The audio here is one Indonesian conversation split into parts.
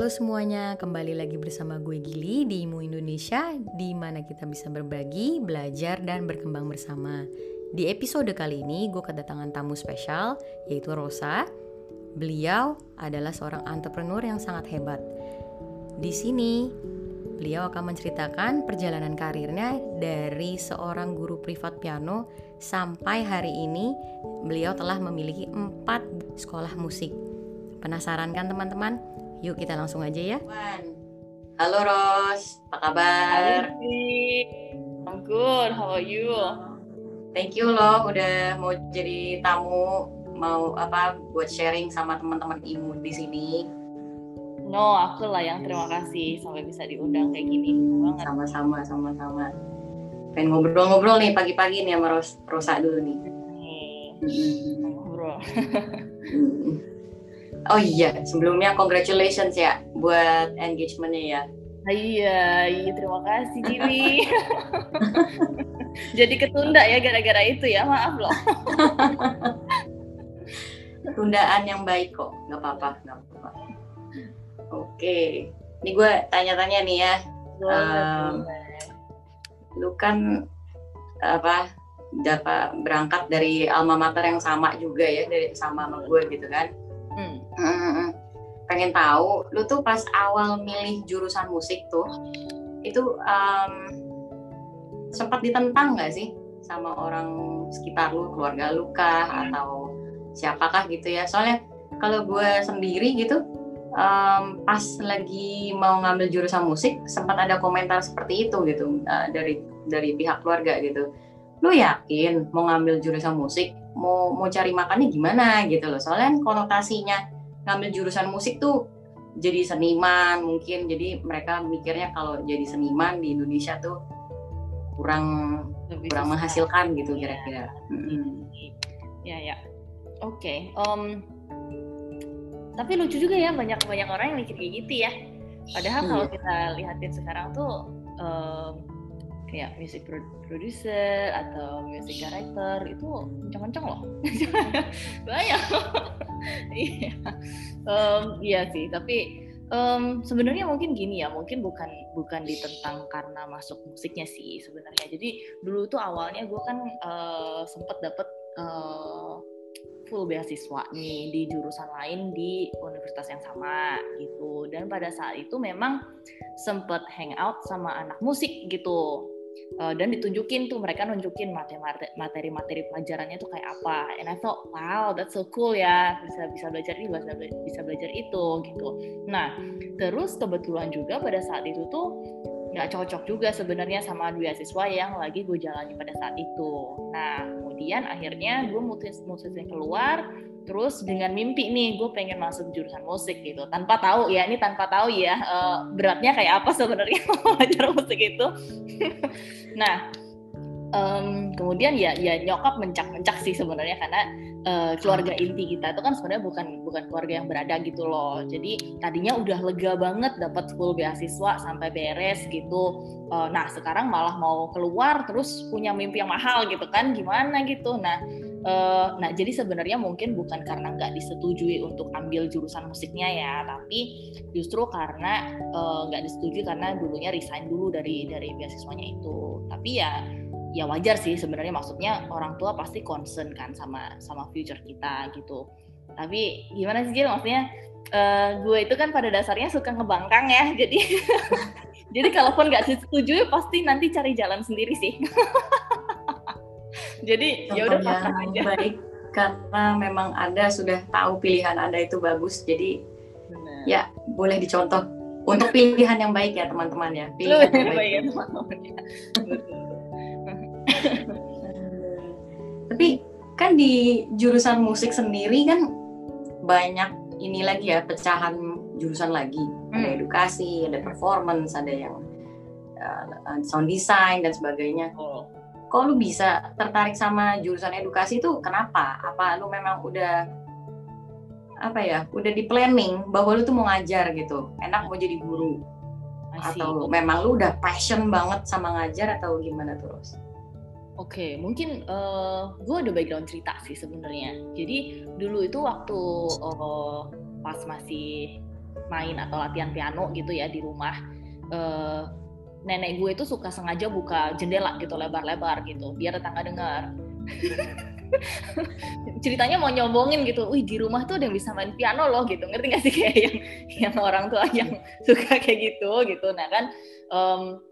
Halo semuanya, kembali lagi bersama gue Gili di Imu Indonesia di mana kita bisa berbagi, belajar, dan berkembang bersama. Di episode kali ini gue kedatangan tamu spesial yaitu Rosa. Beliau adalah seorang entrepreneur yang sangat hebat. Di sini beliau akan menceritakan perjalanan karirnya dari seorang guru privat piano sampai hari ini beliau telah memiliki empat sekolah musik. Penasaran kan teman-teman? Yuk kita langsung aja ya. Halo Ros, apa kabar? I'm good. How are you? Thank you loh udah mau jadi tamu mau apa buat sharing sama teman-teman imun di sini. No, aku lah yang terima kasih sampai bisa diundang kayak gini. Sama-sama, sama-sama. Pengen ngobrol-ngobrol nih pagi-pagi nih sama Ros Rosa dulu nih. Hmm. Ngobrol. Oh iya, sebelumnya congratulations ya buat engagementnya ya. Ah, iya, iya terima kasih Jimmy. Jadi ketunda ya gara-gara itu ya, maaf loh. Tundaan yang baik kok, nggak apa-apa, nggak apa-apa. Oke, ini gue tanya-tanya nih ya. Um, lu kan apa dapat berangkat dari alma mater yang sama juga ya dari sama sama gue gitu kan Hmm. Pengen tahu, lu tuh pas awal milih jurusan musik tuh, itu um, sempat ditentang nggak sih sama orang sekitar lu, keluarga lu kah, atau siapakah gitu ya? Soalnya kalau gue sendiri gitu, um, pas lagi mau ngambil jurusan musik, sempat ada komentar seperti itu gitu uh, dari dari pihak keluarga gitu. Lu yakin mau ngambil jurusan musik, mau mau cari makannya gimana gitu loh? Soalnya konotasinya ngambil jurusan musik tuh jadi seniman mungkin jadi mereka mikirnya kalau jadi seniman di Indonesia tuh kurang Lebih kurang susah. menghasilkan gitu iya. kira-kira. Hmm. Ya ya, oke. Okay. Um, tapi lucu juga ya banyak banyak orang yang mikir kayak gitu ya. Padahal kalau iya. kita lihatin sekarang tuh um, kayak music producer atau music director itu kencang-kencang loh. Banyak iya. Um, iya sih tapi um, sebenarnya mungkin gini ya mungkin bukan bukan ditentang karena masuk musiknya sih sebenarnya. Jadi dulu tuh awalnya gue kan uh, sempet dapet uh, full beasiswa nih di jurusan lain di universitas yang sama gitu. Dan pada saat itu memang sempet hangout sama anak musik gitu uh, dan ditunjukin tuh mereka nunjukin materi-materi pelajarannya tuh kayak apa. And I thought wow that's so cool ya bisa bisa belajar ini bisa bisa belajar itu gitu. Nah terus kebetulan juga pada saat itu tuh nggak cocok juga sebenarnya sama beasiswa yang lagi gue jalani pada saat itu. Nah kemudian akhirnya gue mutus mutusin keluar terus dengan mimpi nih gue pengen masuk jurusan musik gitu. Tanpa tahu ya ini tanpa tahu ya uh, beratnya kayak apa sebenarnya belajar musik itu. Nah um, kemudian ya ya nyokap mencak-mencak sih sebenarnya karena uh, keluarga inti kita itu kan sebenarnya bukan bukan keluarga yang berada gitu loh. Jadi tadinya udah lega banget dapat full beasiswa sampai beres gitu. Uh, nah sekarang malah mau keluar terus punya mimpi yang mahal gitu kan gimana gitu. Nah Uh, nah, jadi sebenarnya mungkin bukan karena nggak disetujui untuk ambil jurusan musiknya ya, tapi justru karena nggak uh, disetujui karena dulunya resign dulu dari dari beasiswanya itu. Tapi ya ya wajar sih sebenarnya maksudnya orang tua pasti concern kan sama sama future kita gitu. Tapi gimana sih Jill maksudnya uh, gue itu kan pada dasarnya suka ngebangkang ya, jadi jadi kalaupun nggak disetujui pasti nanti cari jalan sendiri sih. jadi ya udah pasrah aja. baik karena memang anda sudah tahu pilihan anda itu bagus jadi Benar. ya boleh dicontoh. Untuk pilihan yang baik ya teman-teman ya. Pilihan yang baik ya teman-teman tapi kan di jurusan musik sendiri kan banyak ini lagi ya pecahan jurusan lagi hmm. ada edukasi ada performance ada yang uh, sound design dan sebagainya oh kok lu bisa tertarik sama jurusan edukasi itu kenapa? Apa lu memang udah apa ya, udah di planning bahwa lu tuh mau ngajar gitu, enak mau jadi guru? Atau memang lu udah passion banget sama ngajar atau gimana terus? Oke, okay, mungkin uh, eh, gue ada background cerita sih sebenarnya. Jadi dulu itu waktu uh, pas masih main atau latihan piano gitu ya di rumah uh, nenek gue itu suka sengaja buka jendela gitu lebar-lebar gitu biar tetangga dengar. Ceritanya mau nyombongin gitu, wih di rumah tuh ada yang bisa main piano loh gitu, ngerti gak sih kayak yang yang orang tua yang suka kayak gitu gitu, nah kan um,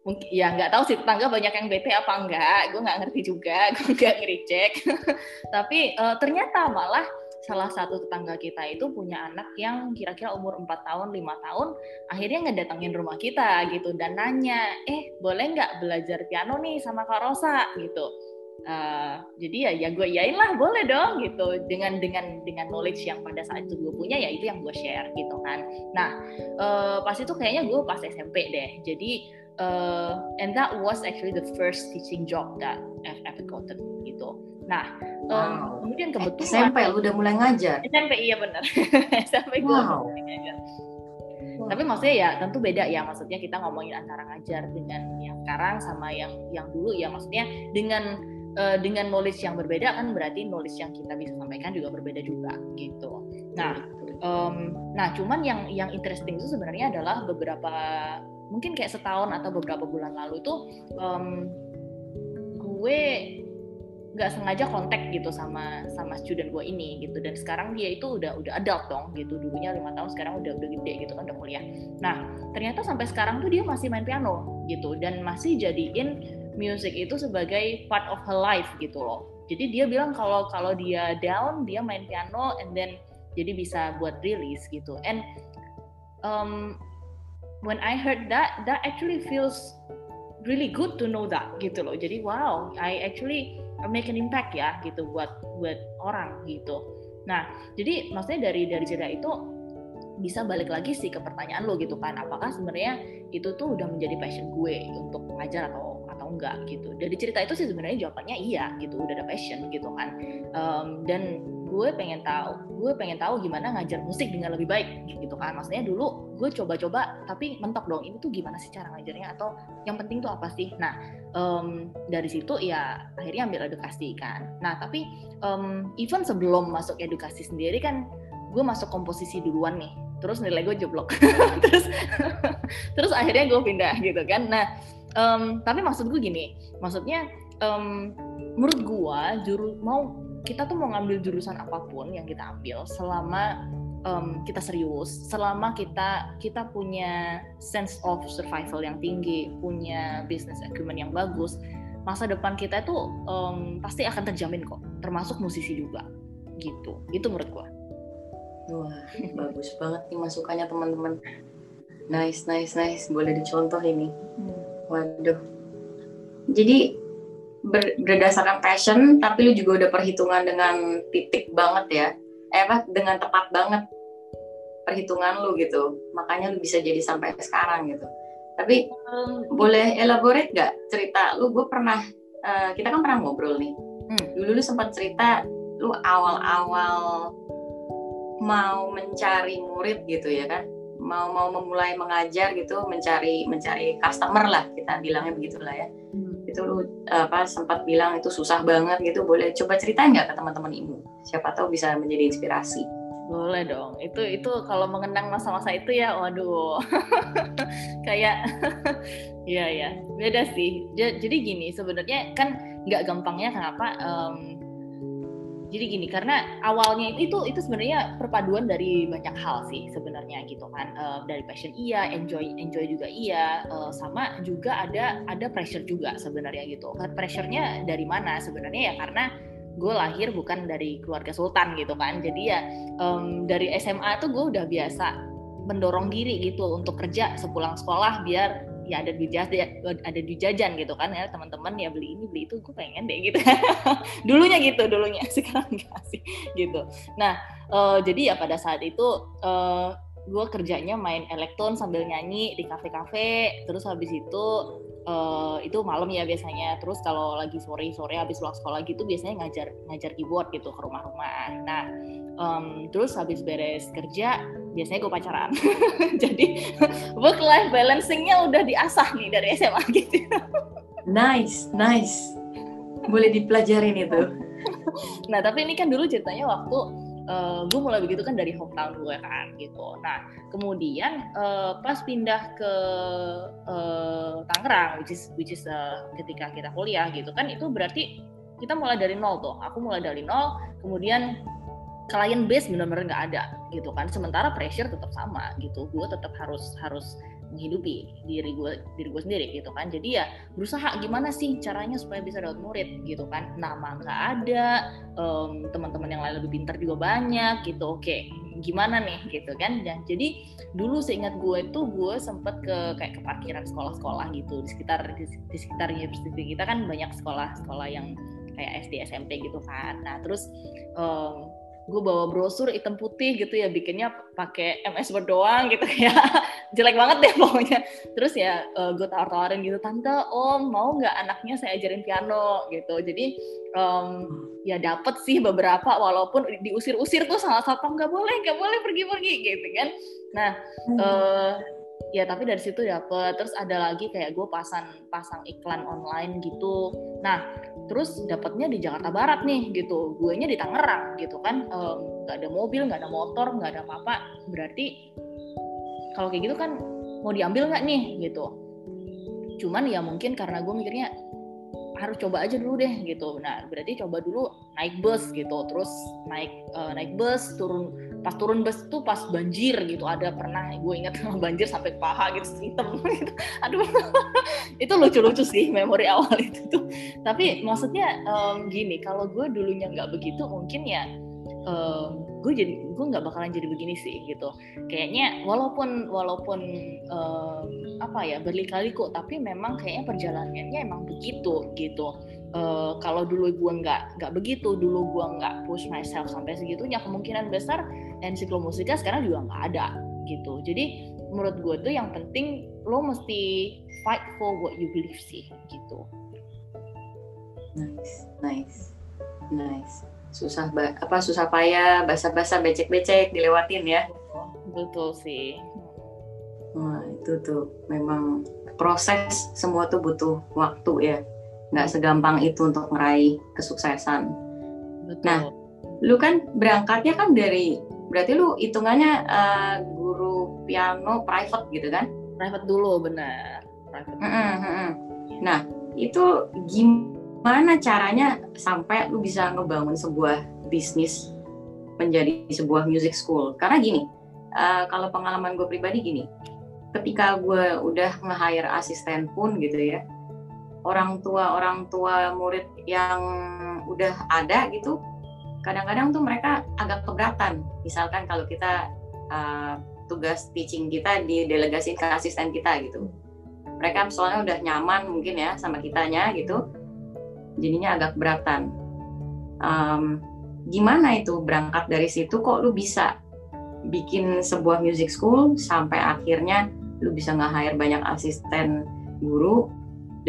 mungkin ya nggak tahu sih tetangga banyak yang bete apa enggak, gue nggak ngerti juga, gue nggak ngericek, tapi uh, ternyata malah salah satu tetangga kita itu punya anak yang kira-kira umur 4 tahun, 5 tahun, akhirnya ngedatengin rumah kita gitu dan nanya, "Eh, boleh nggak belajar piano nih sama Kak Rosa?" gitu. Uh, jadi ya ya gue yain lah boleh dong gitu. Dengan dengan dengan knowledge yang pada saat itu gue punya ya itu yang gue share gitu kan. Nah uh, pas itu kayaknya gue pas SMP deh. Jadi uh, and that was actually the first teaching job that I've ever gotten gitu Nah, um, kemudian kebetulan SMP lu udah mulai ngajar. SMP iya benar. SMP gue wow. mulai ngajar. Wow. Tapi maksudnya ya tentu beda ya. Maksudnya kita ngomongin antara ngajar dengan yang sekarang sama yang yang dulu ya. Maksudnya dengan uh, dengan knowledge yang berbeda kan berarti knowledge yang kita bisa sampaikan juga berbeda juga gitu. Nah, um, nah cuman yang yang interesting itu sebenarnya adalah beberapa mungkin kayak setahun atau beberapa bulan lalu itu um, gue nggak sengaja kontak gitu sama sama student gue ini gitu. Dan sekarang dia itu udah udah adult dong gitu. Dulunya lima tahun sekarang udah udah gede gitu kan udah kuliah. Nah ternyata sampai sekarang tuh dia masih main piano gitu. Dan masih jadiin music itu sebagai part of her life gitu loh. Jadi dia bilang kalau kalau dia down dia main piano and then jadi bisa buat rilis gitu and um, when I heard that that actually feels really good to know that gitu loh jadi wow I actually make an impact ya gitu buat buat orang gitu. Nah, jadi maksudnya dari dari cerita itu bisa balik lagi sih ke pertanyaan lo gitu kan, apakah sebenarnya itu tuh udah menjadi passion gue untuk mengajar atau atau enggak gitu. Dari cerita itu sih sebenarnya jawabannya iya gitu, udah ada passion gitu kan. Um, dan gue pengen tahu gue pengen tahu gimana ngajar musik dengan lebih baik gitu kan. Maksudnya dulu gue coba-coba tapi mentok dong ini tuh gimana sih cara ngajarnya atau yang penting tuh apa sih? Nah um, dari situ ya akhirnya ambil edukasi kan. Nah tapi um, even sebelum masuk edukasi sendiri kan gue masuk komposisi duluan nih. Terus nilai gue jeblok. Terus terus akhirnya gue pindah gitu kan. Nah um, tapi maksud gue gini maksudnya um, menurut gue juru mau kita tuh mau ngambil jurusan apa pun yang kita ambil selama um, kita serius, selama kita kita punya sense of survival yang tinggi, punya business acumen yang bagus, masa depan kita itu um, pasti akan terjamin kok, termasuk musisi juga, gitu. Itu menurut gua. Wah, bagus banget nih masukannya teman-teman. Nice, nice, nice. Boleh dicontoh ini. Hmm. Waduh. Jadi ber, berdasarkan passion tapi lu juga udah perhitungan dengan titik banget ya. Eh apa dengan tepat banget perhitungan lu gitu. Makanya lu bisa jadi sampai sekarang gitu. Tapi um, boleh elaborate gak cerita lu? Gue pernah uh, kita kan pernah ngobrol nih. Hmm. dulu lu sempat cerita lu awal-awal mau mencari murid gitu ya kan? Mau mau memulai mengajar gitu mencari mencari customer lah kita bilangnya begitulah ya. Hmm itu lu apa sempat bilang itu susah banget gitu boleh coba ceritain nggak ke teman-teman ibu? Siapa tahu bisa menjadi inspirasi. Boleh dong. Itu itu kalau mengenang masa-masa itu ya waduh. Kayak ya ya beda sih. Jadi gini sebenarnya kan nggak gampangnya kenapa um, jadi gini karena awalnya itu itu sebenarnya perpaduan dari banyak hal sih sebenarnya gitu kan. Uh, dari passion iya enjoy enjoy juga iya. Uh, sama juga ada ada pressure juga sebenarnya gitu. Kan pressure-nya dari mana sebenarnya? Ya karena gue lahir bukan dari keluarga sultan gitu kan. Jadi ya um, dari SMA tuh gue udah biasa mendorong diri gitu untuk kerja sepulang sekolah biar ya ada di jajan ada di jajan gitu kan ya teman-teman ya beli ini beli itu gue pengen deh gitu. Dulunya gitu dulunya. Sekarang enggak sih gitu. Nah uh, jadi ya pada saat itu uh, gue kerjanya main elektron sambil nyanyi di kafe-kafe. Terus habis itu uh, itu malam ya biasanya. Terus kalau lagi sore sore habis pulang sekolah gitu biasanya ngajar ngajar keyboard gitu ke rumah-rumah. Nah um, terus habis beres kerja biasanya gue pacaran. Jadi work life balancingnya udah diasah nih dari SMA gitu. Nice nice. Boleh dipelajarin itu. Nah tapi ini kan dulu ceritanya waktu uh, gue mulai begitu kan dari hometown gue kan gitu. Nah kemudian uh, pas pindah ke uh, Tangerang which is which is uh, ketika kita kuliah gitu kan itu berarti kita mulai dari nol tuh. Aku mulai dari nol kemudian klien base benar-benar nggak ada gitu kan. Sementara pressure tetap sama gitu. Gue tetap harus harus menghidupi diri gue diri gue sendiri gitu kan. Jadi ya berusaha gimana sih caranya supaya bisa dapat murid gitu kan. Nama nggak ada um, teman-teman yang lain lebih pintar juga banyak gitu. Oke gimana nih gitu kan. Dan jadi dulu seingat gue itu gue sempet ke kayak ke parkiran sekolah-sekolah gitu. Di sekitar di, di sekitar universitas kita kan banyak sekolah-sekolah yang kayak SD SMP gitu kan. Nah terus um, gue bawa brosur hitam putih gitu ya bikinnya pakai MS Word doang gitu ya. Jelek banget deh pokoknya. Terus ya uh, gue tawar-tawarin gitu tante om mau nggak anaknya saya ajarin piano? Gitu. Jadi um, ya dapet sih beberapa walaupun diusir-usir tuh salah satu nggak boleh nggak boleh pergi-pergi gitu kan. Nah uh, ya tapi dari situ dapet. Terus ada lagi kayak gue pasang pasang iklan online gitu. Nah terus dapatnya di Jakarta Barat nih gitu. Gue nya di Tangerang gitu kan. Nggak um, ada mobil nggak ada motor nggak ada apa-apa. Berarti kalau kayak gitu kan mau diambil nggak nih gitu. Cuman ya mungkin karena gue mikirnya harus coba aja dulu deh gitu. Nah berarti coba dulu naik bus gitu. Terus naik uh, naik bus turun pas turun bus tuh pas banjir gitu. Ada pernah gue ingat banjir sampai paha gitu hitam gitu. Aduh. Itu lucu-lucu sih memori awal itu tuh. Tapi maksudnya um, gini kalau gue dulunya nggak begitu mungkin ya um, gue jadi gue nggak bakalan jadi begini sih gitu. Kayaknya walaupun walaupun um, apa ya berlikaliku tapi memang kayaknya perjalanannya emang begitu gitu uh, kalau dulu gue nggak nggak begitu dulu gue nggak push myself sampai segitunya kemungkinan besar ensiklomusika sekarang juga nggak ada gitu. Jadi menurut gue tuh yang penting lo mesti fight for what you believe sih gitu. Nice nice nice. Susah apa susah payah basa-basa becek-becek dilewatin ya. Betul sih. Wah, itu tuh memang proses semua tuh butuh waktu ya nggak segampang itu untuk meraih kesuksesan betul. nah lu kan berangkatnya kan dari berarti lu hitungannya uh, guru piano private gitu kan? Private dulu benar. Private. Mm -hmm. Nah itu gimana caranya sampai lu bisa ngebangun sebuah bisnis menjadi sebuah music school? Karena gini, uh, kalau pengalaman gue pribadi gini, ketika gue udah nge-hire asisten pun gitu ya, orang tua orang tua murid yang udah ada gitu kadang-kadang tuh mereka agak keberatan. Misalkan kalau kita uh, tugas teaching kita didelegasiin ke asisten kita gitu. Mereka soalnya udah nyaman mungkin ya sama kitanya gitu. Jadinya agak keberatan. Um, gimana itu berangkat dari situ kok lu bisa bikin sebuah music school sampai akhirnya lu bisa nge-hire banyak asisten guru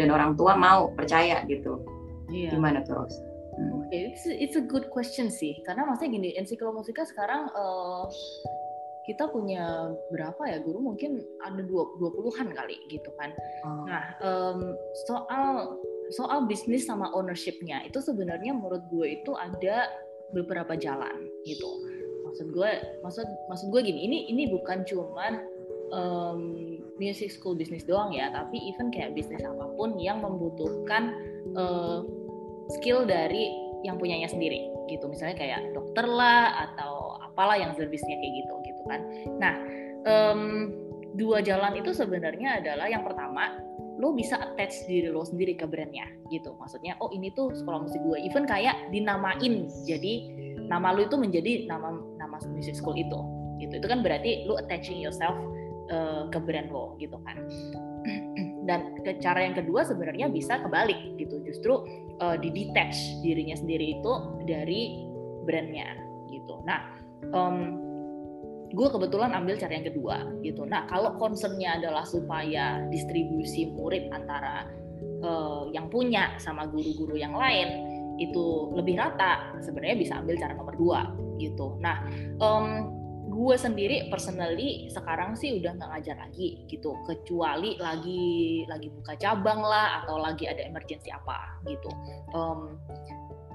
dan orang tua mau percaya gitu. Iya. Gimana terus? Hmm. Oke, okay, it's, it's a good question sih. Karena maksudnya gini, ensiklomusika sekarang uh, kita punya berapa ya guru mungkin ada dua dua puluhan kali gitu kan. Oh. Nah um, soal soal bisnis sama ownershipnya itu sebenarnya menurut gue itu ada beberapa jalan gitu. Maksud gue maksud maksud gue gini ini ini bukan cuman um, music school bisnis doang ya, tapi even kayak bisnis apa pun yang membutuhkan uh, skill dari yang punyanya sendiri gitu. Misalnya kayak dokter lah atau apalah yang servisnya kayak gitu gitu kan. Nah um, dua jalan itu sebenarnya adalah yang pertama lo bisa attach diri lo sendiri ke brandnya gitu. Maksudnya oh ini tuh sekolah musik gue. Even kayak dinamain jadi nama lo itu menjadi nama nama music school itu gitu. Itu kan berarti lo attaching yourself uh, ke brand lo gitu kan. Dan cara yang kedua sebenarnya bisa kebalik gitu. Justru uh, di detach dirinya sendiri itu dari brandnya gitu. Nah um, gue kebetulan ambil cara yang kedua gitu. Nah kalau concernnya adalah supaya distribusi murid antara uh, yang punya sama guru-guru yang lain itu lebih rata sebenarnya bisa ambil cara nomor dua gitu. Nah um, gue sendiri personally sekarang sih udah nggak ngajar lagi gitu. Kecuali lagi lagi buka cabang lah atau lagi ada emergency apa gitu. Um,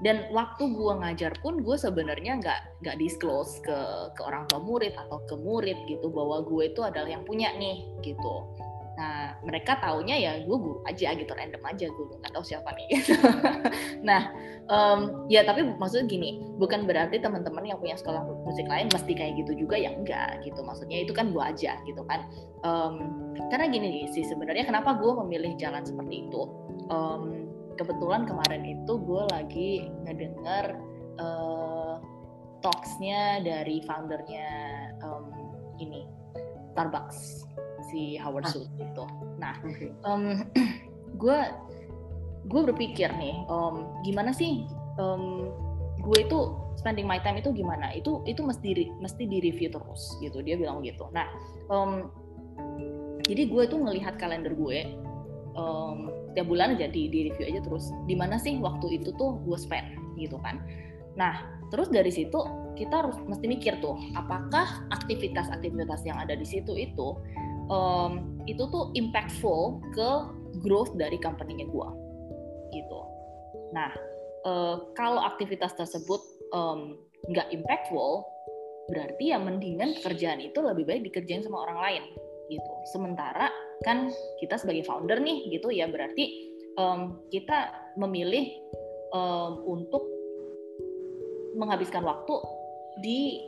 dan waktu gue ngajar pun gue sebenarnya nggak nggak disclose ke ke orang tua murid atau ke murid gitu. Bahwa gue itu adalah yang punya nih gitu nah mereka taunya ya gue guru aja gitu random aja gue nggak tahu siapa nih. Gitu. nah um, ya tapi maksudnya gini bukan berarti teman-teman yang punya sekolah musik lain mesti kayak gitu juga ya enggak gitu. Maksudnya itu kan gue aja gitu kan. Um, karena gini sih sebenarnya kenapa gue memilih jalan seperti itu? Um, kebetulan kemarin itu gue lagi ngedenger uh, talksnya dari foundernya um, ini Starbucks si Howard ah. Schultz itu. Nah, okay. um, gue gue berpikir nih, um, gimana sih um, gue itu spending my time itu gimana? Itu itu mesti mesti di review terus gitu. Dia bilang gitu. Nah, um, jadi gue itu ngelihat kalender gue um, tiap bulan aja di, di review aja terus di mana sih waktu itu tuh gue spend gitu kan nah terus dari situ kita harus mesti mikir tuh apakah aktivitas-aktivitas yang ada di situ itu um, itu tuh impactful ke growth dari company-nya gue gitu. Nah uh, kalau aktivitas tersebut nggak um, impactful berarti ya mendingan pekerjaan itu lebih baik dikerjain sama orang lain gitu. Sementara kan kita sebagai founder nih gitu ya berarti um, kita memilih um, untuk menghabiskan waktu di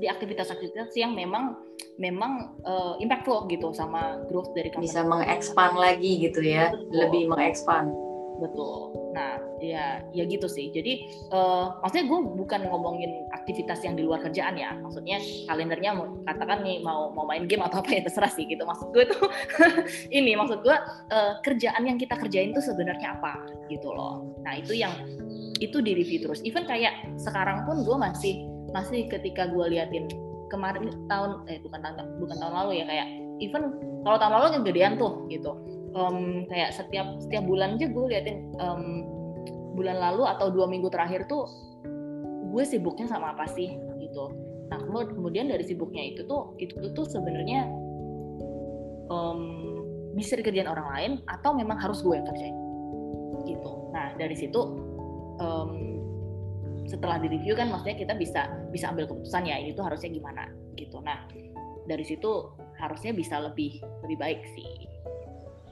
di aktivitas-aktivitas yang memang memang uh, impactful gitu sama growth dari company. Bisa mengekspan lagi gitu ya, Betul. lebih mengekspan. Betul. Nah, ya ya gitu sih. Jadi uh, maksudnya gue bukan ngomongin aktivitas yang di luar kerjaan ya. Maksudnya kalendernya katakan nih mau mau main game atau apa ya terserah sih gitu. Maksud gue tuh ini maksud gue uh, kerjaan yang kita kerjain tuh sebenarnya apa gitu loh. Nah, itu yang itu di review terus. Even kayak sekarang pun gue masih masih ketika gue liatin kemarin tahun eh bukan tahun bukan tahun lalu ya kayak even kalau tahun lalu yang gedean tuh gitu. Um, kayak setiap setiap bulan aja gue liatin um, bulan lalu atau dua minggu terakhir tuh gue sibuknya sama apa sih gitu. Nah kemudian dari sibuknya itu tuh itu tuh sebenarnya um, bisa dikerjain orang lain atau memang harus gue yang kerjain gitu. Nah dari situ um, setelah di review kan maksudnya kita bisa bisa ambil keputusan ya ini tuh harusnya gimana gitu. Nah dari situ harusnya bisa lebih lebih baik sih.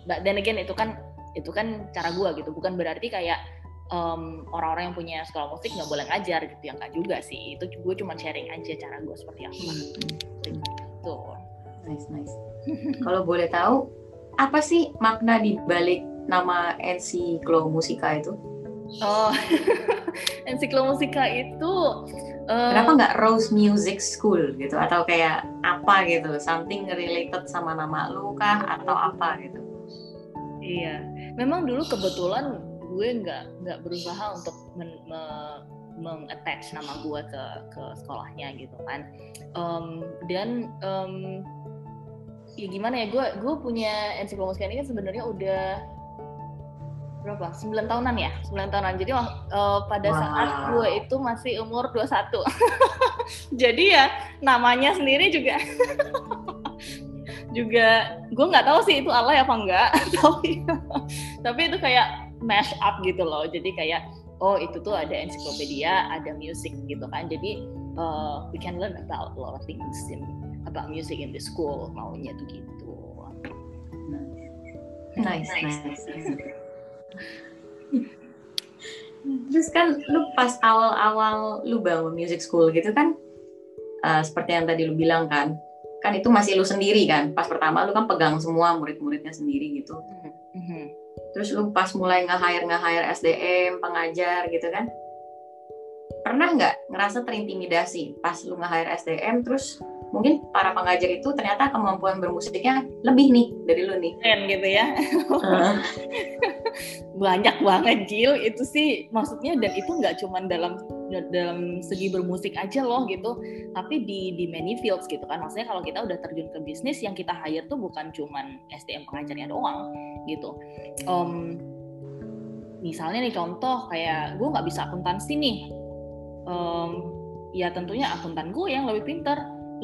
Dan again itu kan itu kan cara gue gitu. Bukan berarti kayak um, orang-orang yang punya sekolah musik nggak boleh ngajar gitu. Ya nggak juga sih. Itu gue cuma sharing aja cara gue seperti apa. Hmm. gitu. Nice nice. Kalau boleh tahu apa sih makna di balik nama Ensiklo Musika itu oh. Ensiklo Musika itu uh, kenapa nggak Rose Music School gitu? Atau kayak apa gitu? Something related sama nama lu kah? Atau apa gitu? Iya, memang dulu kebetulan gue nggak nggak berusaha untuk men, me, mengattach nama gue ke ke sekolahnya gitu kan. Um, dan um, ya gimana ya? Gue gue punya ensiklopedia ini kan sebenarnya udah berapa? 9 tahunan ya? 9 tahunan. Jadi uh, pada wow. saat gue itu masih umur 21. Jadi ya namanya sendiri juga juga gue nggak tahu sih itu alay apa enggak tapi tapi itu kayak mash up gitu loh jadi kayak oh itu tuh ada ensiklopedia ada music gitu kan jadi uh, we can learn about a lot of things in, about music in the school maunya tuh gitu nice nice, nice. Terus kan lu pas awal-awal lu bangun music school gitu kan, uh, seperti yang tadi lu bilang kan, kan itu masih lu sendiri kan pas pertama lu kan pegang semua murid-muridnya sendiri gitu mm-hmm. terus lu pas mulai nge-hire nge-hire SDM pengajar gitu kan pernah nggak ngerasa terintimidasi pas lu nge-hire SDM terus mungkin para pengajar itu ternyata kemampuan bermusiknya lebih nih dari lu nih. Keren gitu ya. Banyak banget Jill itu sih maksudnya dan itu nggak cuma dalam dalam segi bermusik aja loh gitu tapi di di many fields gitu kan. Maksudnya kalau kita udah terjun ke bisnis yang kita hire tuh bukan cuma SDM pengajarnya doang gitu. Um, misalnya nih contoh kayak gue nggak bisa akuntansi nih. Um, ya tentunya akuntan gue yang lebih pinter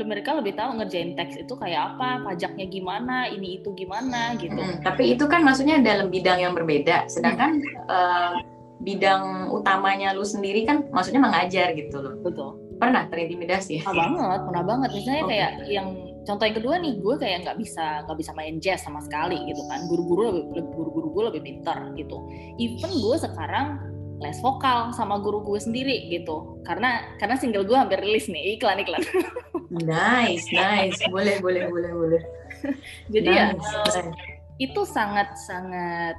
mereka lebih tahu ngerjain teks itu kayak apa, pajaknya gimana, ini itu gimana gitu. Hmm, tapi itu kan maksudnya dalam bidang yang berbeda. Sedangkan hmm. uh, bidang utamanya lu sendiri kan maksudnya mengajar gitu loh. betul Pernah terintimidasi? pernah banget pernah banget misalnya Oke. kayak yang contoh yang kedua nih gue kayak nggak bisa nggak bisa main jazz sama sekali gitu kan guru-guru lebih lebih- guru-guru gue lebih pintar gitu even gue sekarang les vokal sama guru gue sendiri gitu karena karena single gue hampir rilis nih iklan iklan Nice, nice. Boleh, boleh, boleh, boleh. jadi ya Nice, eh, nice. itu sangat sangat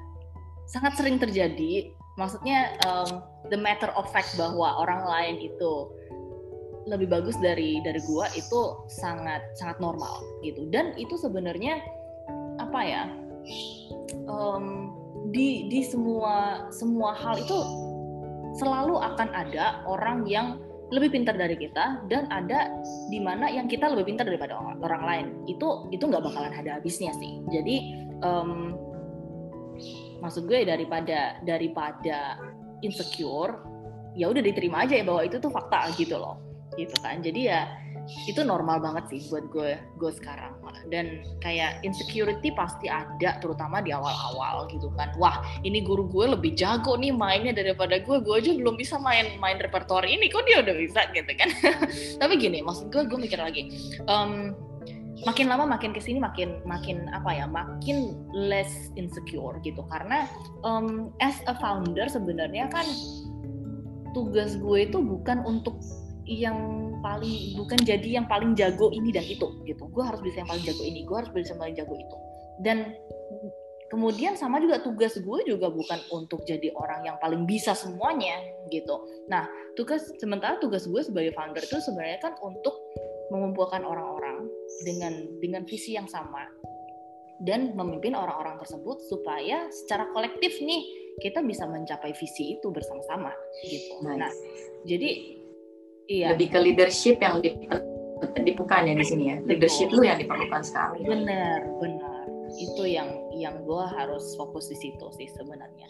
sangat sering terjadi maksudnya um, the matter of fact bahwa orang lain itu lebih bagus dari dari gua itu sangat sangat normal gitu dan itu sebenarnya apa ya um, di di semua semua hal itu selalu akan ada orang yang lebih pintar dari kita dan ada di mana yang kita lebih pintar daripada orang, orang lain. Itu itu nggak bakalan ada habisnya sih. Jadi em, maksud gue daripada daripada insecure ya udah diterima aja ya bahwa itu tuh fakta gitu loh. Gitu kan. Jadi ya itu normal banget sih buat gue gue sekarang. Dan kayak insecurity pasti ada terutama di awal-awal gitu kan. Wah ini guru gue lebih jago nih mainnya daripada gue. Gue aja belum bisa main main repertoire ini. Kok dia udah bisa gitu kan? Tapi gini maksud gue gue mikir lagi. Em, makin lama makin ke sini makin makin apa ya makin less insecure gitu. Karena em, as a founder sebenarnya kan tugas gue itu bukan untuk yang paling bukan jadi yang paling jago ini dan itu gitu gue harus bisa yang paling jago ini gue harus bisa yang paling jago itu dan kemudian sama juga tugas gue juga bukan untuk jadi orang yang paling bisa semuanya gitu nah tugas sementara tugas gue sebagai founder itu sebenarnya kan untuk mengumpulkan orang-orang dengan dengan visi yang sama dan memimpin orang-orang tersebut supaya secara kolektif nih kita bisa mencapai visi itu bersama-sama gitu. Nice. Nah, jadi iya Lebih ke leadership yang di- diperlukan ya di sini ya. Leadership lu yang diperlukan sekali. benar benar itu yang yang gue harus fokus di situ sih sebenarnya.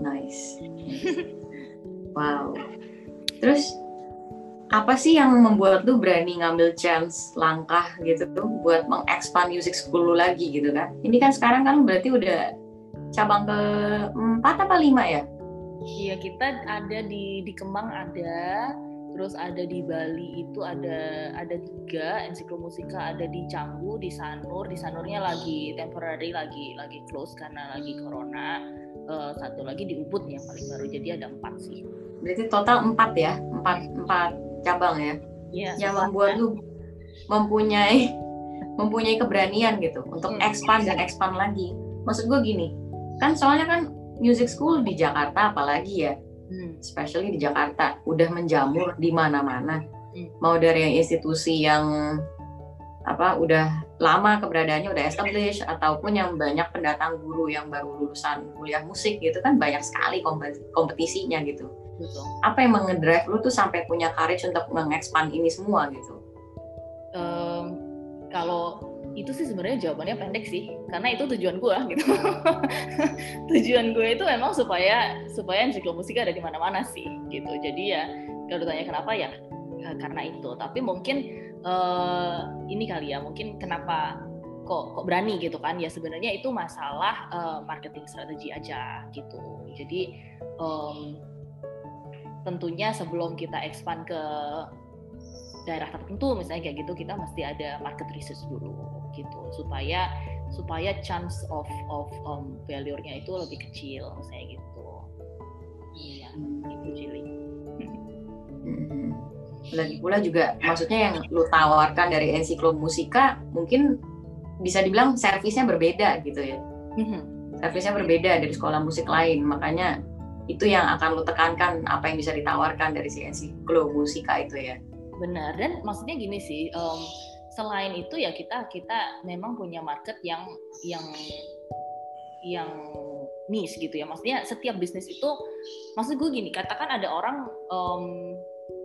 Nice. wow. Terus apa sih yang membuat lu berani ngambil chance langkah gitu tuh buat mengekspand music school lu lagi gitu kan? Ini kan sekarang kan berarti udah cabang ke empat apa lima ya? Iya kita ada di di Kemang ada, terus ada di Bali itu ada ada tiga, ensiklomusika ada di Canggu, di Sanur, di Sanurnya lagi temporary lagi lagi close karena lagi corona. Eh, satu lagi di Ubud yang paling baru jadi ada empat sih. Berarti total empat ya, empat empat cabang ya. Iya. Yang membuat lu mempunyai mempunyai keberanian gitu untuk Hmm. expand dan expand lagi. Maksud gue gini, kan soalnya kan music school di Jakarta apalagi ya, Hmm. especially di Jakarta udah menjamur di mana-mana. Hmm. Mau dari yang institusi yang apa udah lama keberadaannya udah established ataupun yang banyak pendatang guru yang baru lulusan kuliah musik gitu kan banyak sekali kompet- kompetisinya gitu. Betul. Apa yang mengedrive lu tuh sampai punya courage untuk mengekspand ini semua gitu? Em, kalau itu sih sebenarnya jawabannya pendek sih, karena itu tujuan gue gitu. tujuan gue itu memang supaya supaya ensiklomusika ada di mana-mana sih gitu. Jadi ya kalau ditanya kenapa ya ya karena itu. Tapi mungkin eh, ini kali ya, mungkin kenapa kok kok berani gitu kan? Ya sebenarnya itu masalah eh, marketing strategi aja gitu. Jadi em, tentunya sebelum kita expand ke daerah tertentu misalnya kayak gitu kita mesti ada market research dulu gitu. Supaya supaya chance of of um, failure-nya itu lebih kecil misalnya gitu. Iya. Itu Cili. Mhm. Lagi pula juga maksudnya yang lu tawarkan dari ensiklomusika mungkin bisa dibilang servisnya berbeda gitu ya. Servisnya berbeda dari sekolah musik lain, makanya itu yang akan lu tekankan apa yang bisa ditawarkan dari si ensiklomusika itu ya. benar. Dan maksudnya gini sih em, selain itu ya kita kita memang punya market yang yang yang niche gitu ya. Maksudnya setiap bisnis itu maksud gue gini katakan ada orang em,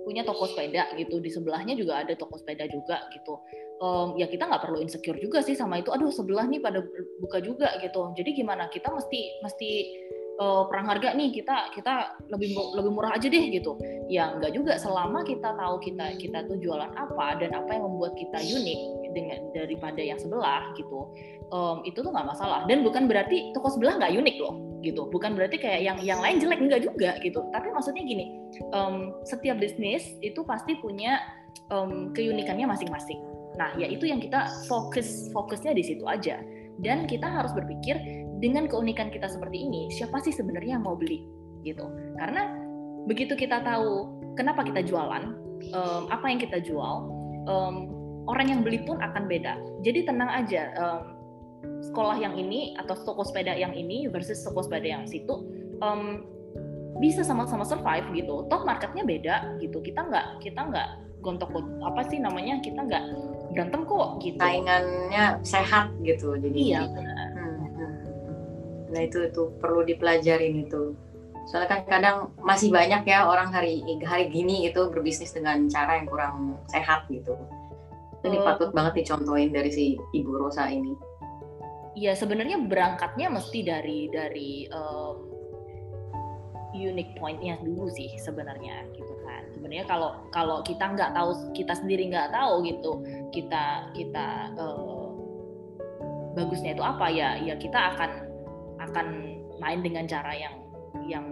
punya toko sepeda gitu di sebelahnya juga ada toko sepeda juga gitu. Em, ya kita nggak perlu insecure juga sih sama itu. Aduh sebelah nih pada buka juga gitu. Jadi gimana? Kita mesti mesti eh, perang harga nih kita kita lebih lebih murah aja deh gitu. Ya nggak juga. Selama kita tahu kita kita tuh jualan apa dan apa yang membuat kita unik dengan daripada yang sebelah gitu um, itu tuh nggak masalah. Dan bukan berarti toko sebelah nggak unik loh gitu. Bukan berarti kayak yang yang lain jelek enggak juga gitu. Tapi maksudnya gini um, setiap bisnis itu pasti punya um, keunikannya masing-masing. Nah ya itu yang kita fokus fokusnya di situ aja. Dan kita harus berpikir dengan keunikan kita seperti ini siapa sih sebenarnya yang mau beli? Gitu. Karena begitu kita tahu kenapa kita jualan um, apa yang kita jual um, orang yang beli pun akan beda. Jadi tenang aja um, sekolah yang ini atau toko sepeda yang ini versus toko sepeda yang situ um, bisa sama-sama survive gitu. Toh marketnya beda gitu. Kita nggak kita nggak gontok apa sih namanya kita nggak berantem kok gitu. Saingannya sehat gitu jadi iya benar. Nah itu itu perlu dipelajarin itu. Soalnya kan kadang masih banyak ya orang hari hari gini itu berbisnis dengan cara yang kurang sehat gitu. Ini uh, patut banget dicontohin dari si ibu Rosa ini. Ya sebenarnya berangkatnya mesti dari dari um, unique pointnya dulu sih sebenarnya gitu kan. Sebenarnya kalau kalau kita nggak tahu kita sendiri nggak tahu gitu kita kita uh, bagusnya itu apa ya ya kita akan akan main dengan cara yang yang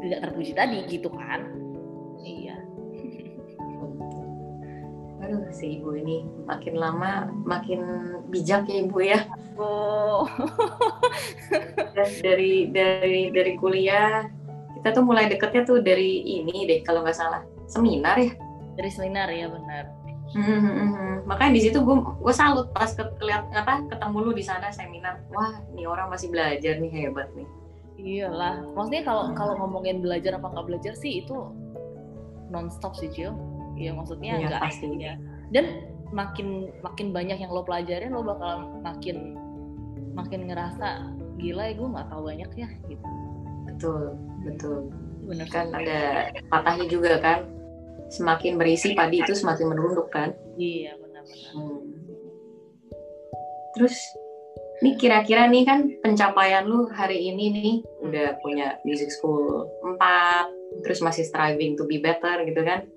tidak terpuji tadi gitu kan? Iya. Aduh si ibu ini makin lama makin bijak ya ibu ya. Oh. Dari dari dari kuliah kita tuh mulai deketnya tuh dari ini deh kalau nggak salah. Seminar ya? Dari seminar ya benar Hmm, hmm, hmm. makanya di situ gue gue salut pas ke, keliat apa ketemu lu di sana seminar wah ini orang masih belajar nih hebat nih iyalah maksudnya kalau kalau ngomongin belajar apa nggak belajar sih itu nonstop sih Jill Iya maksudnya iya, nggak pasti ya. Dan makin makin banyak yang lo pelajarin lo bakal makin makin ngerasa gila ya gue nggak tahu banyak ya gitu. Betul betul. Bener kan ada patahnya juga kan. Semakin berisi padi itu semakin merunduk kan. Iya benar-benar. Hmm. Terus nih kira-kira nih kan pencapaian lu hari ini nih hmm. udah punya music school 4 terus masih striving to be better gitu kan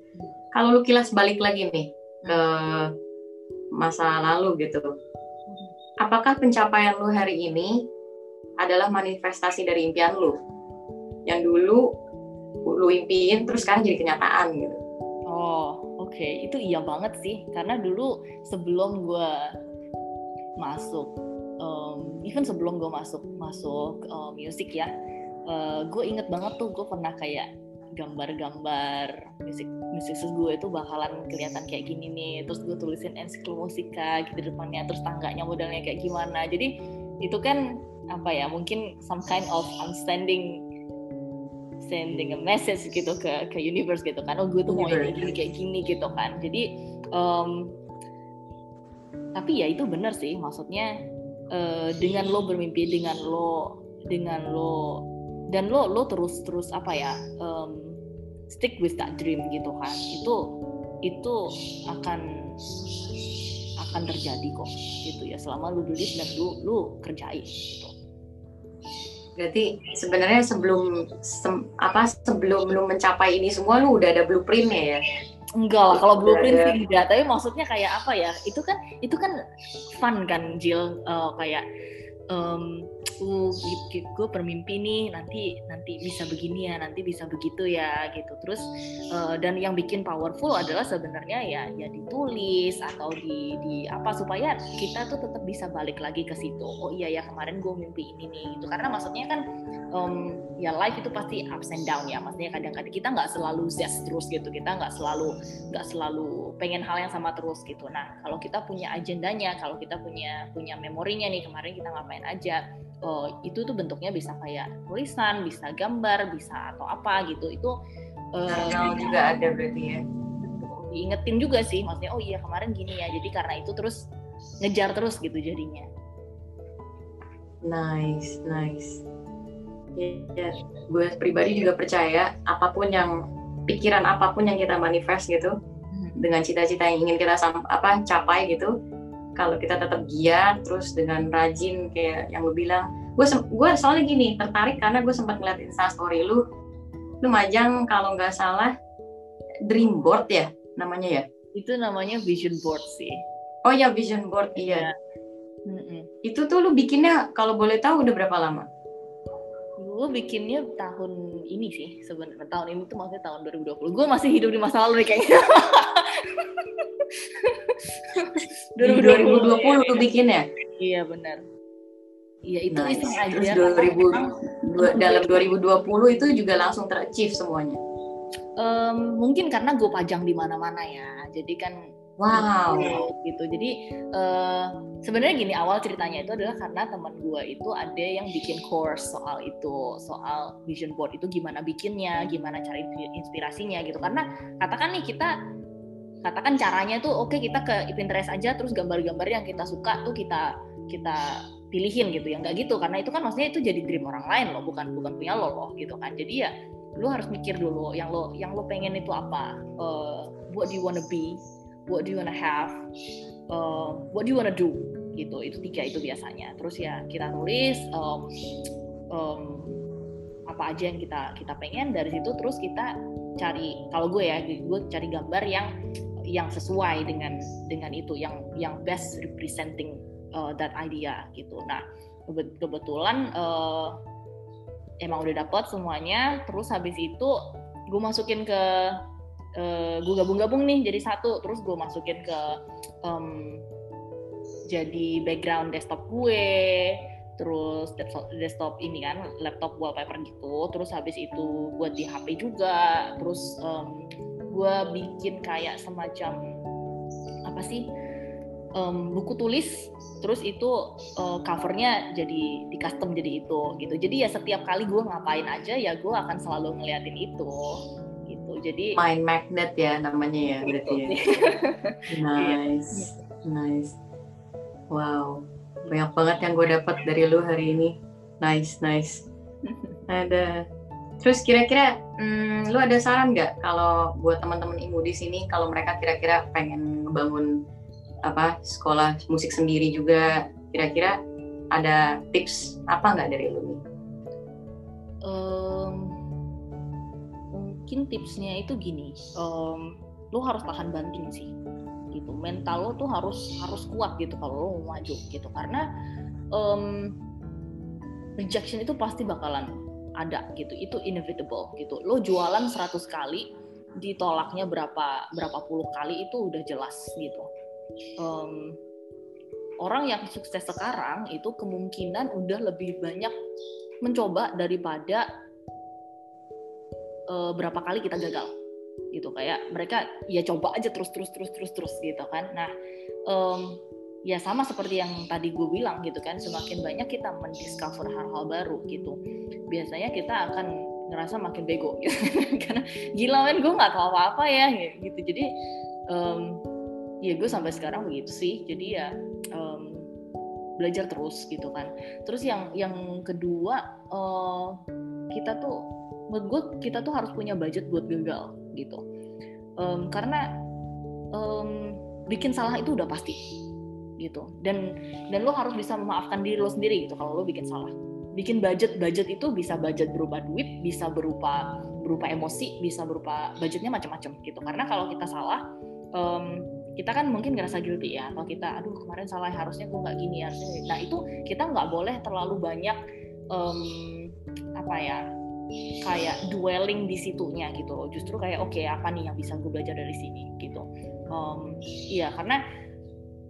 kalau lu kilas balik lagi nih ke masa lalu gitu, apakah pencapaian lu hari ini adalah manifestasi dari impian lu? Yang dulu lu impiin terus sekarang jadi kenyataan gitu. Oh, oke. Okay. Itu iya banget sih. Karena dulu sebelum gue masuk, um, even sebelum gue masuk masuk um, musik ya, uh, gue inget banget tuh gue pernah kayak gambar-gambar musik musik gue itu bakalan kelihatan kayak gini nih terus gue tulisin ensiklomusika gitu depannya terus tangganya modelnya kayak gimana jadi itu kan apa ya mungkin some kind of I'm sending a message gitu ke ke universe gitu kan. Oh gue tuh mau ini gini kayak gini gitu kan. Jadi um, tapi ya itu benar sih. Maksudnya uh, dengan lo bermimpi dengan lo dengan lo dan lo lo terus terus apa ya um, stick with that dream gitu kan. Itu itu akan akan terjadi kok gitu ya. Selama lu tulis dan lu lu kerjain. Berarti sebenarnya sebelum se, apa sebelum lu mencapai ini semua lu udah ada blueprintnya ya? Enggak lah, kalau blueprint sih enggak. Tapi maksudnya kayak apa ya? Itu kan itu kan fun kan, Jill. Uh, kayak um, uh gue bermimpi nih nanti nanti bisa begini ya nanti bisa begitu ya gitu. Terus uh, dan yang bikin powerful adalah sebenarnya ya ya ditulis atau di di apa supaya kita tuh tetap bisa balik lagi ke situ. Oh iya ya kemarin gue mimpi ini nih itu karena maksudnya kan um, ya life itu pasti ups and down ya. Maksudnya kadang-kadang kita nggak selalu zest terus gitu kita nggak selalu nggak selalu pengen hal yang sama terus gitu. Nah kalau kita punya agendanya kalau kita punya punya memorinya nih kemarin kita ngapain aja. Oh, itu tuh bentuknya bisa kayak tulisan bisa gambar bisa atau apa gitu. Itu uh, juga ada berarti ya? diingetin juga sih maksudnya oh iya kemarin gini ya. Jadi karena itu terus ngejar terus gitu jadinya. Nice nice. Ya, gue pribadi juga percaya apa pun yang pikiran apa pun yang kita manifest gitu hmm. dengan cita-cita yang ingin kita apa capai gitu kalau kita tetap giat terus dengan rajin kayak yang lu bilang gue gue soalnya gini tertarik karena gue sempat ngeliat insta story lu lu majang kalau nggak salah dream board ya namanya ya itu namanya vision board sih Oh ya vision board iya. Mm-mm. Itu tuh lu bikinnya kalau boleh tahu udah berapa lama? Gue bikinnya tahun ini sih sebenarnya tahun ini tuh maksudnya tahun 2020. Gue masih hidup di masa lalu nih kayaknya. Di 2020 tuh bikinnya. Iya benar. Iya itu Nice. iseng aja. Terus karena 2000 memang, dua- dalam 2020 itu juga langsung terachieve semuanya. em, mungkin karena gue pajang di mana-mana ya. Jadi kan Wow. gitu. Jadi eh, sebenarnya gini awal ceritanya itu adalah karena teman gue itu ada yang bikin course soal itu, soal vision board itu gimana bikinnya, gimana cari inspirasinya gitu. Karena katakan nih kita katakan caranya tuh oke kita ke Pinterest aja terus gambar-gambar yang kita suka tuh kita kita pilihin gitu. Ya nggak gitu karena itu kan maksudnya itu jadi dream orang lain loh bukan bukan punya lo loh gitu kan. Jadi ya lu harus mikir dulu yang lo yang lo pengen itu apa. Eh, what do you wanna be? What do you wanna have? Uh, what do you wanna do? Gitu itu tiga itu biasanya. Terus ya kita tulis um, um, apa aja yang kita kita pengen. Dari situ terus kita cari kalau gue ya gue cari gambar yang yang sesuai dengan dengan itu yang yang best representing uh, that idea gitu. Nah kebe- kebetulan uh, emang udah dapet semuanya terus habis itu gue masukin ke eh, gue gabung-gabung nih jadi satu. Terus gue masukin ke em, jadi background desktop gue terus desktop, desktop ini kan laptop wallpaper gitu. Terus habis itu buat di HP juga terus em, gue bikin kayak semacam apa sih em, buku tulis terus itu eh, covernya jadi di custom jadi itu gitu jadi ya setiap kali gue ngapain aja ya gue akan selalu ngeliatin itu gitu jadi Mind magnet ya namanya ya berarti ya. Nice. Nice. Wow. Banyak banget yang gue dapat dari lu hari ini. Nice, nice. Ada. Terus kira-kira, hmm, lu ada saran nggak kalau buat teman-teman imu di sini, kalau mereka kira-kira pengen ngebangun apa sekolah musik sendiri juga, kira-kira ada tips apa nggak dari lu nih? Em, mungkin tipsnya itu gini em, lo harus tahan banting sih gitu mental lo tuh harus harus kuat gitu kalau lo mau maju gitu karena em, rejection itu pasti bakalan ada gitu. Itu inevitable gitu. Lo jualan 100 kali ditolaknya berapa berapa puluh kali itu udah jelas gitu. Em, orang yang sukses sekarang itu kemungkinan udah lebih banyak mencoba daripada eh, berapa kali kita gagal gitu. Kayak mereka ya coba aja terus terus terus terus terus gitu kan. Nah em, ya sama seperti yang tadi gue bilang gitu kan semakin banyak kita mendiscover hal-hal baru gitu biasanya kita akan ngerasa makin bego gitu. karena gila men gue nggak tahu apa-apa ya gitu. Jadi em, ya gue sampai sekarang begitu sih. Jadi ya em, belajar terus gitu kan. Terus yang yang kedua eh, kita tuh menurut gue kita tuh harus punya budget buat gagal gitu. Em, karena em, bikin salah itu udah pasti gitu. Dan dan lo harus bisa memaafkan diri lo sendiri gitu kalau lo bikin salah. Bikin budget budget itu bisa budget berupa duit bisa berupa berupa emosi bisa berupa budgetnya macam-macam gitu. Karena kalau kita salah em, kita kan mungkin ngerasa guilty ya. Atau kita aduh kemarin salah harusnya gue nggak gini harusnya nah itu kita nggak boleh terlalu banyak em, apa ya kayak dwelling di situnya gitu justru kayak oke apa nih yang bisa gue belajar dari sini? Gitu. Em, iya karena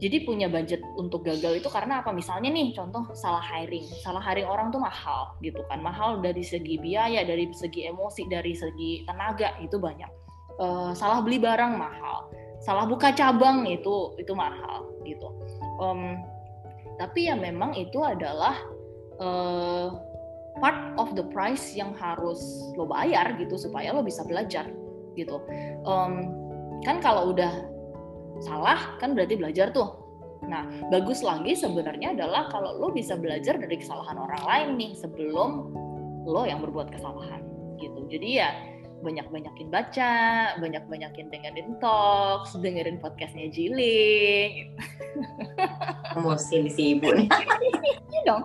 jadi punya budget untuk gagal itu karena apa? Misalnya nih contoh salah hiring. Salah hiring orang tuh mahal gitu kan. Mahal dari segi biaya dari segi emosi dari segi tenaga itu banyak. Eh, salah beli barang mahal. Salah buka cabang itu itu mahal gitu. Em, tapi ya memang itu adalah eh, part of the price yang harus lo bayar gitu supaya lo bisa belajar gitu. Em, kan kalau udah salah kan berarti belajar tuh nah bagus lagi sebenarnya adalah kalau lo bisa belajar dari kesalahan orang lain nih sebelum lo yang berbuat kesalahan gitu jadi ya banyak-banyakin baca, banyak-banyakin dengerin talks, dengerin podcastnya Jiling. Emosi si ibu nih. Iya dong.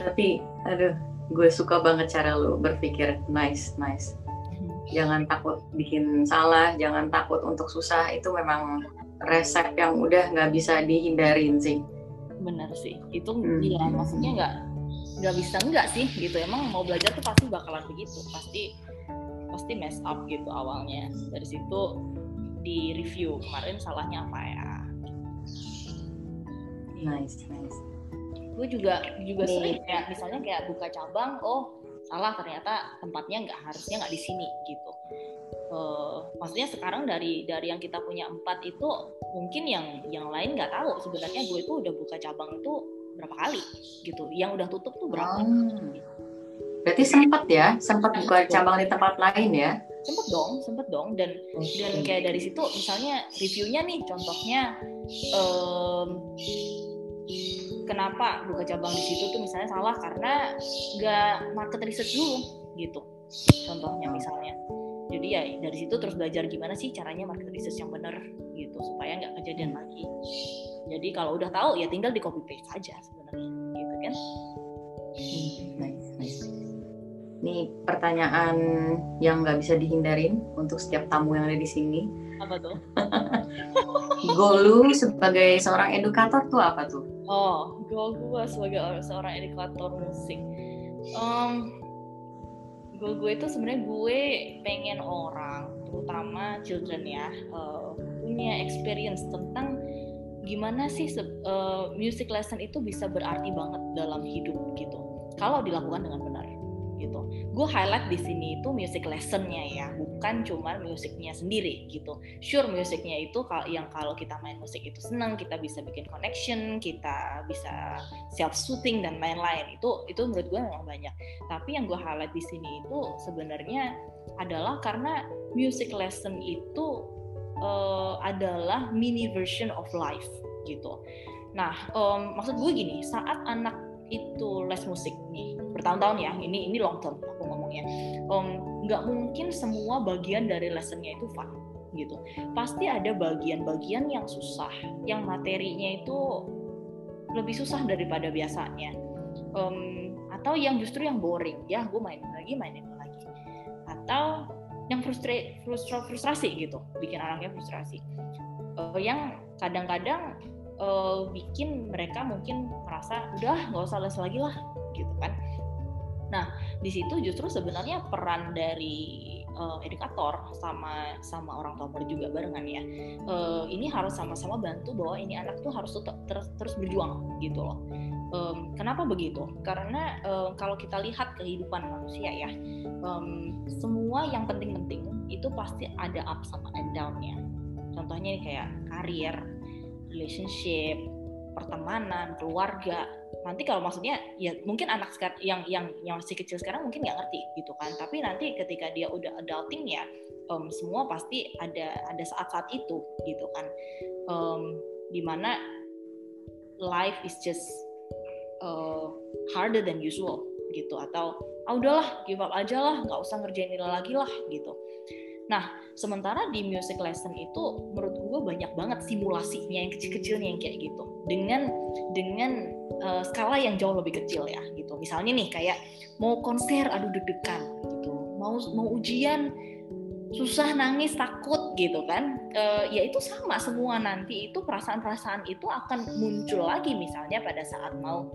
Tapi, aduh, gue suka banget cara lu berpikir nice, nice. Jangan takut bikin salah, jangan takut untuk susah. Itu memang resep yang udah nggak bisa dihindarin sih. Bener sih, itu hmm. ya maksudnya nggak nggak bisa nggak sih gitu. Emang mau belajar tuh pasti bakalan begitu, pasti pasti mess up gitu awalnya. Dari situ di review kemarin salahnya apa ya. Nice, nice. Gue juga juga sering kayak misalnya kayak buka cabang, oh salah ternyata tempatnya nggak harusnya nggak di sini gitu. Uh, maksudnya sekarang dari dari yang kita punya empat itu mungkin yang yang lain nggak tahu. Sebenarnya gue itu udah buka cabang itu berapa kali gitu. Yang udah tutup tuh berapa? Hmm. berarti sempat ya sempat buka cabang di tempat lain ya? Sempet dong sempet dong. Dan okay. dan kayak dari situ misalnya reviewnya nih contohnya um, kenapa buka cabang di situ tuh misalnya salah karena nggak market research dulu gitu. Contohnya misalnya. Jadi ya dari situ terus belajar gimana sih caranya market research yang benar gitu. Supaya nggak kejadian lagi. Jadi kalau udah tahu ya tinggal di copy paste aja sebenarnya gitu kan. Nice, nice. ini pertanyaan yang nggak bisa dihindarin untuk setiap tamu yang ada di sini. Apa tuh? Goal lu sebagai seorang edukator tuh apa tuh oh goal gue sebagai seorang edukator musik um, goal gue itu sebenarnya gue pengen orang terutama children ya uh, punya experience tentang gimana sih uh, music lesson itu bisa berarti banget dalam hidup gitu kalau dilakukan dengan benar. Gue highlight di sini itu music lessonnya ya, bukan cuma musiknya sendiri gitu. Sure musiknya itu yang kalau kita main musik itu senang, kita bisa bikin connection, kita bisa self soothing dan lain-lain. Itu itu menurut gue memang banyak. Tapi yang gue highlight di sini itu sebenarnya adalah karena music lesson itu uh, adalah mini version of life gitu. Nah, um, maksud gue gini, saat anak itu les musik nih bertahun-tahun ya ini ini long term ngomongnya nggak um, mungkin semua bagian dari lessonnya itu fun gitu. Pasti ada bagian-bagian yang susah yang materinya itu lebih susah daripada biasanya. Um, atau yang justru yang boring. Ya gue mainin lagi mainin lagi. Atau yang frustra frustra frustrasi gitu. Bikin anaknya frustrasi. Uh, yang kadang-kadang uh, bikin mereka mungkin merasa udah nggak usah les lagi lah gitu kan nah di situ justru sebenarnya peran dari uh, edukator sama sama orang tua murid juga barengan ya. Uh, ini harus sama-sama bantu bahwa ini anak tuh harus terus terus berjuang gitu loh. Um, kenapa begitu? Karena um, kalau kita lihat kehidupan manusia ya um, semua yang penting-penting itu pasti ada up sama and downnya. Contohnya kayak karir relationship, pertemanan, keluarga. Nanti kalau maksudnya ya mungkin anak yang yang yang masih kecil sekarang mungkin nggak ngerti gitu kan. Tapi nanti ketika dia udah adulting ya um, semua pasti ada ada saat-saat itu gitu kan. Um, di mana life is just uh, harder than usual gitu atau ah udahlah give up aja lah nggak usah ngerjain ini lagi lah gitu Nah, sementara di music lesson itu menurut gue banyak banget simulasinya yang kecil-kecilnya yang kayak gitu. Dengan dengan uh, skala yang jauh lebih kecil ya gitu. Misalnya nih kayak mau konser aduh deg-degan gitu. Mau mau ujian susah nangis takut gitu kan. Uh, ya itu sama semua nanti itu perasaan-perasaan itu akan muncul lagi misalnya pada saat mau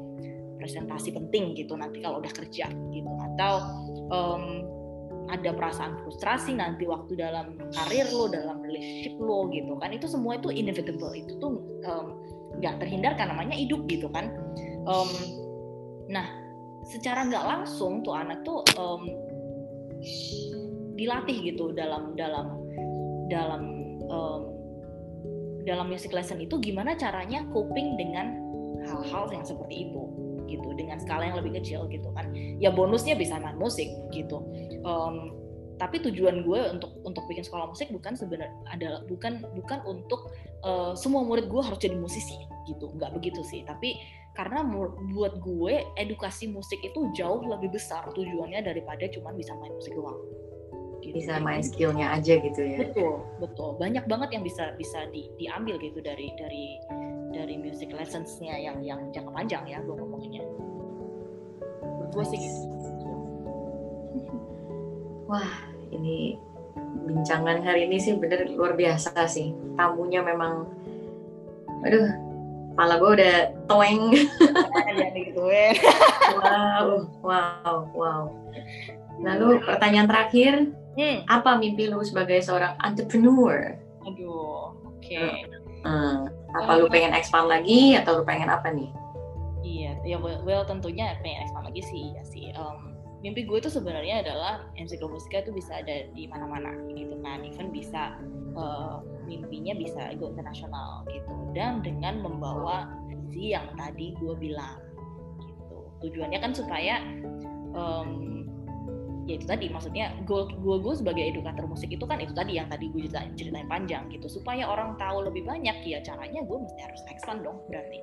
presentasi penting gitu nanti kalau udah kerja gitu atau um, ada perasaan frustrasi nanti waktu dalam karir lo dalam relationship lo gitu kan. Itu semua itu inevitable. Itu tuh nggak um, terhindarkan namanya hidup gitu kan. Um, nah secara nggak langsung tuh anak tuh um, dilatih gitu dalam dalam dalam um, dalam music lesson itu gimana caranya coping dengan hal-hal yang seperti itu gitu. Dengan skala yang lebih kecil gitu kan. Ya bonusnya bisa main musik gitu um, tapi tujuan gue untuk untuk bikin sekolah musik bukan sebenarnya adalah bukan bukan untuk uh, semua murid gue harus jadi musisi gitu. Nggak begitu sih. Tapi karena buat gue edukasi musik itu jauh lebih besar tujuannya daripada cuma bisa main musik doang. Gitu. bisa main skillnya aja gitu ya. Betul betul. Banyak banget yang bisa bisa di, diambil gitu dari dari dari music lessonsnya yang yang jangka panjang ya gue ngomongnya gue sih gitu wah ini bincangan hari ini sih bener luar biasa sih tamunya memang Aduh, kepala gue udah toeng. Wow, wow, wow. Lalu pertanyaan terakhir, Hmm. apa mimpi lu sebagai seorang entrepreneur? Aduh, oke. Hmm, apa lu pengen expand lagi atau lu pengen apa nih? Iya, ya well, well, tentunya pengen expand lagi sih, ya sih. Um, mimpi gue itu sebenarnya adalah ensiklomusika itu bisa ada di mana-mana gitu kan. Even bisa uh, mimpinya bisa go internasional gitu. Dan dengan membawa visi yang tadi gue bilang gitu. Tujuannya kan supaya um, ya itu tadi maksudnya goal gue gue sebagai edukator musik itu kan itu tadi yang tadi gue ceritain, ceritain panjang gitu supaya orang tahu lebih banyak ya caranya gue mesti harus expand dong berarti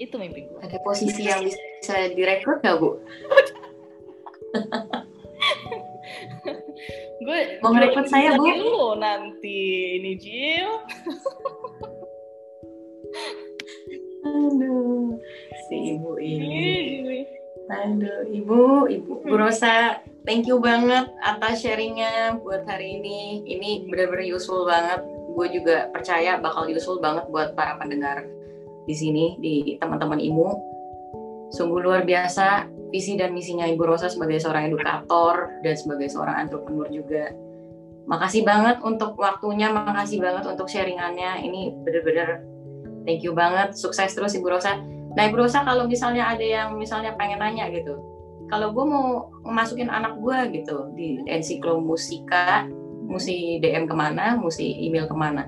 itu mimpi gue Ada posisi yang bisa direkrut nggak bu? gue Mau ngerekrut saya, Bu? dulu nanti ini Jill Aduh, si ibu ini. Ini. Aduh, ibu, ibu, Bu Rosa, thank you banget atas sharingnya buat hari ini. Ini benar-benar useful banget. Gue juga percaya bakal useful banget buat para pendengar di sini, di teman-teman IMU. Sungguh luar biasa visi dan misinya Ibu Rosa sebagai seorang edukator dan sebagai seorang entrepreneur juga. Makasih banget untuk waktunya, makasih banget untuk sharingannya. Ini benar-benar thank you banget. Sukses terus Ibu Rosa. Nah Ibu Rosa kalau misalnya ada yang misalnya pengen nanya gitu, kalau gue mau masukin anak gue gitu di ensiklomusika, mesti DM ke mana, mesti email ke mana?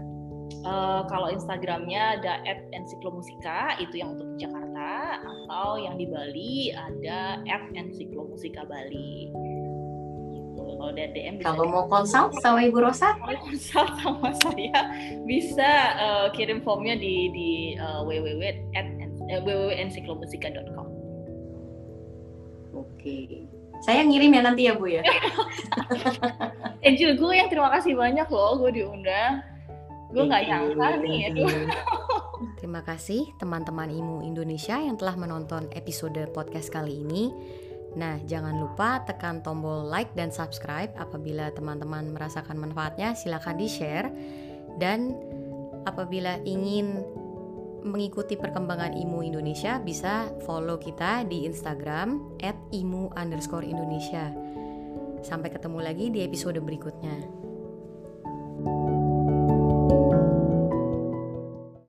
Eh, kalau Instagramnya ada @ensiklomusika itu yang untuk Jakarta atau yang di Bali ada @ensiklomusika Bali. Gitu. Kalau ada DM bisa Kalau mau consult sama Ibu Rosa, konsult sama saya bisa eh, kirim formnya di di uh, www www.ensiklomusika.com. oke. Saya ngirim ya nanti ya Bu ya. Angel gue yang terima kasih banyak loh gue diundang. Gue nggak nyangka nih. Aduh. Terima kasih teman-teman IMU Indonesia yang telah menonton episode podcast kali ini. Nah, jangan lupa tekan tombol like dan subscribe apabila teman-teman merasakan manfaatnya, silakan di-share. Dan apabila ingin mengikuti perkembangan IMU Indonesia, bisa follow kita di Instagram @imu_indonesia. Sampai ketemu lagi di episode berikutnya.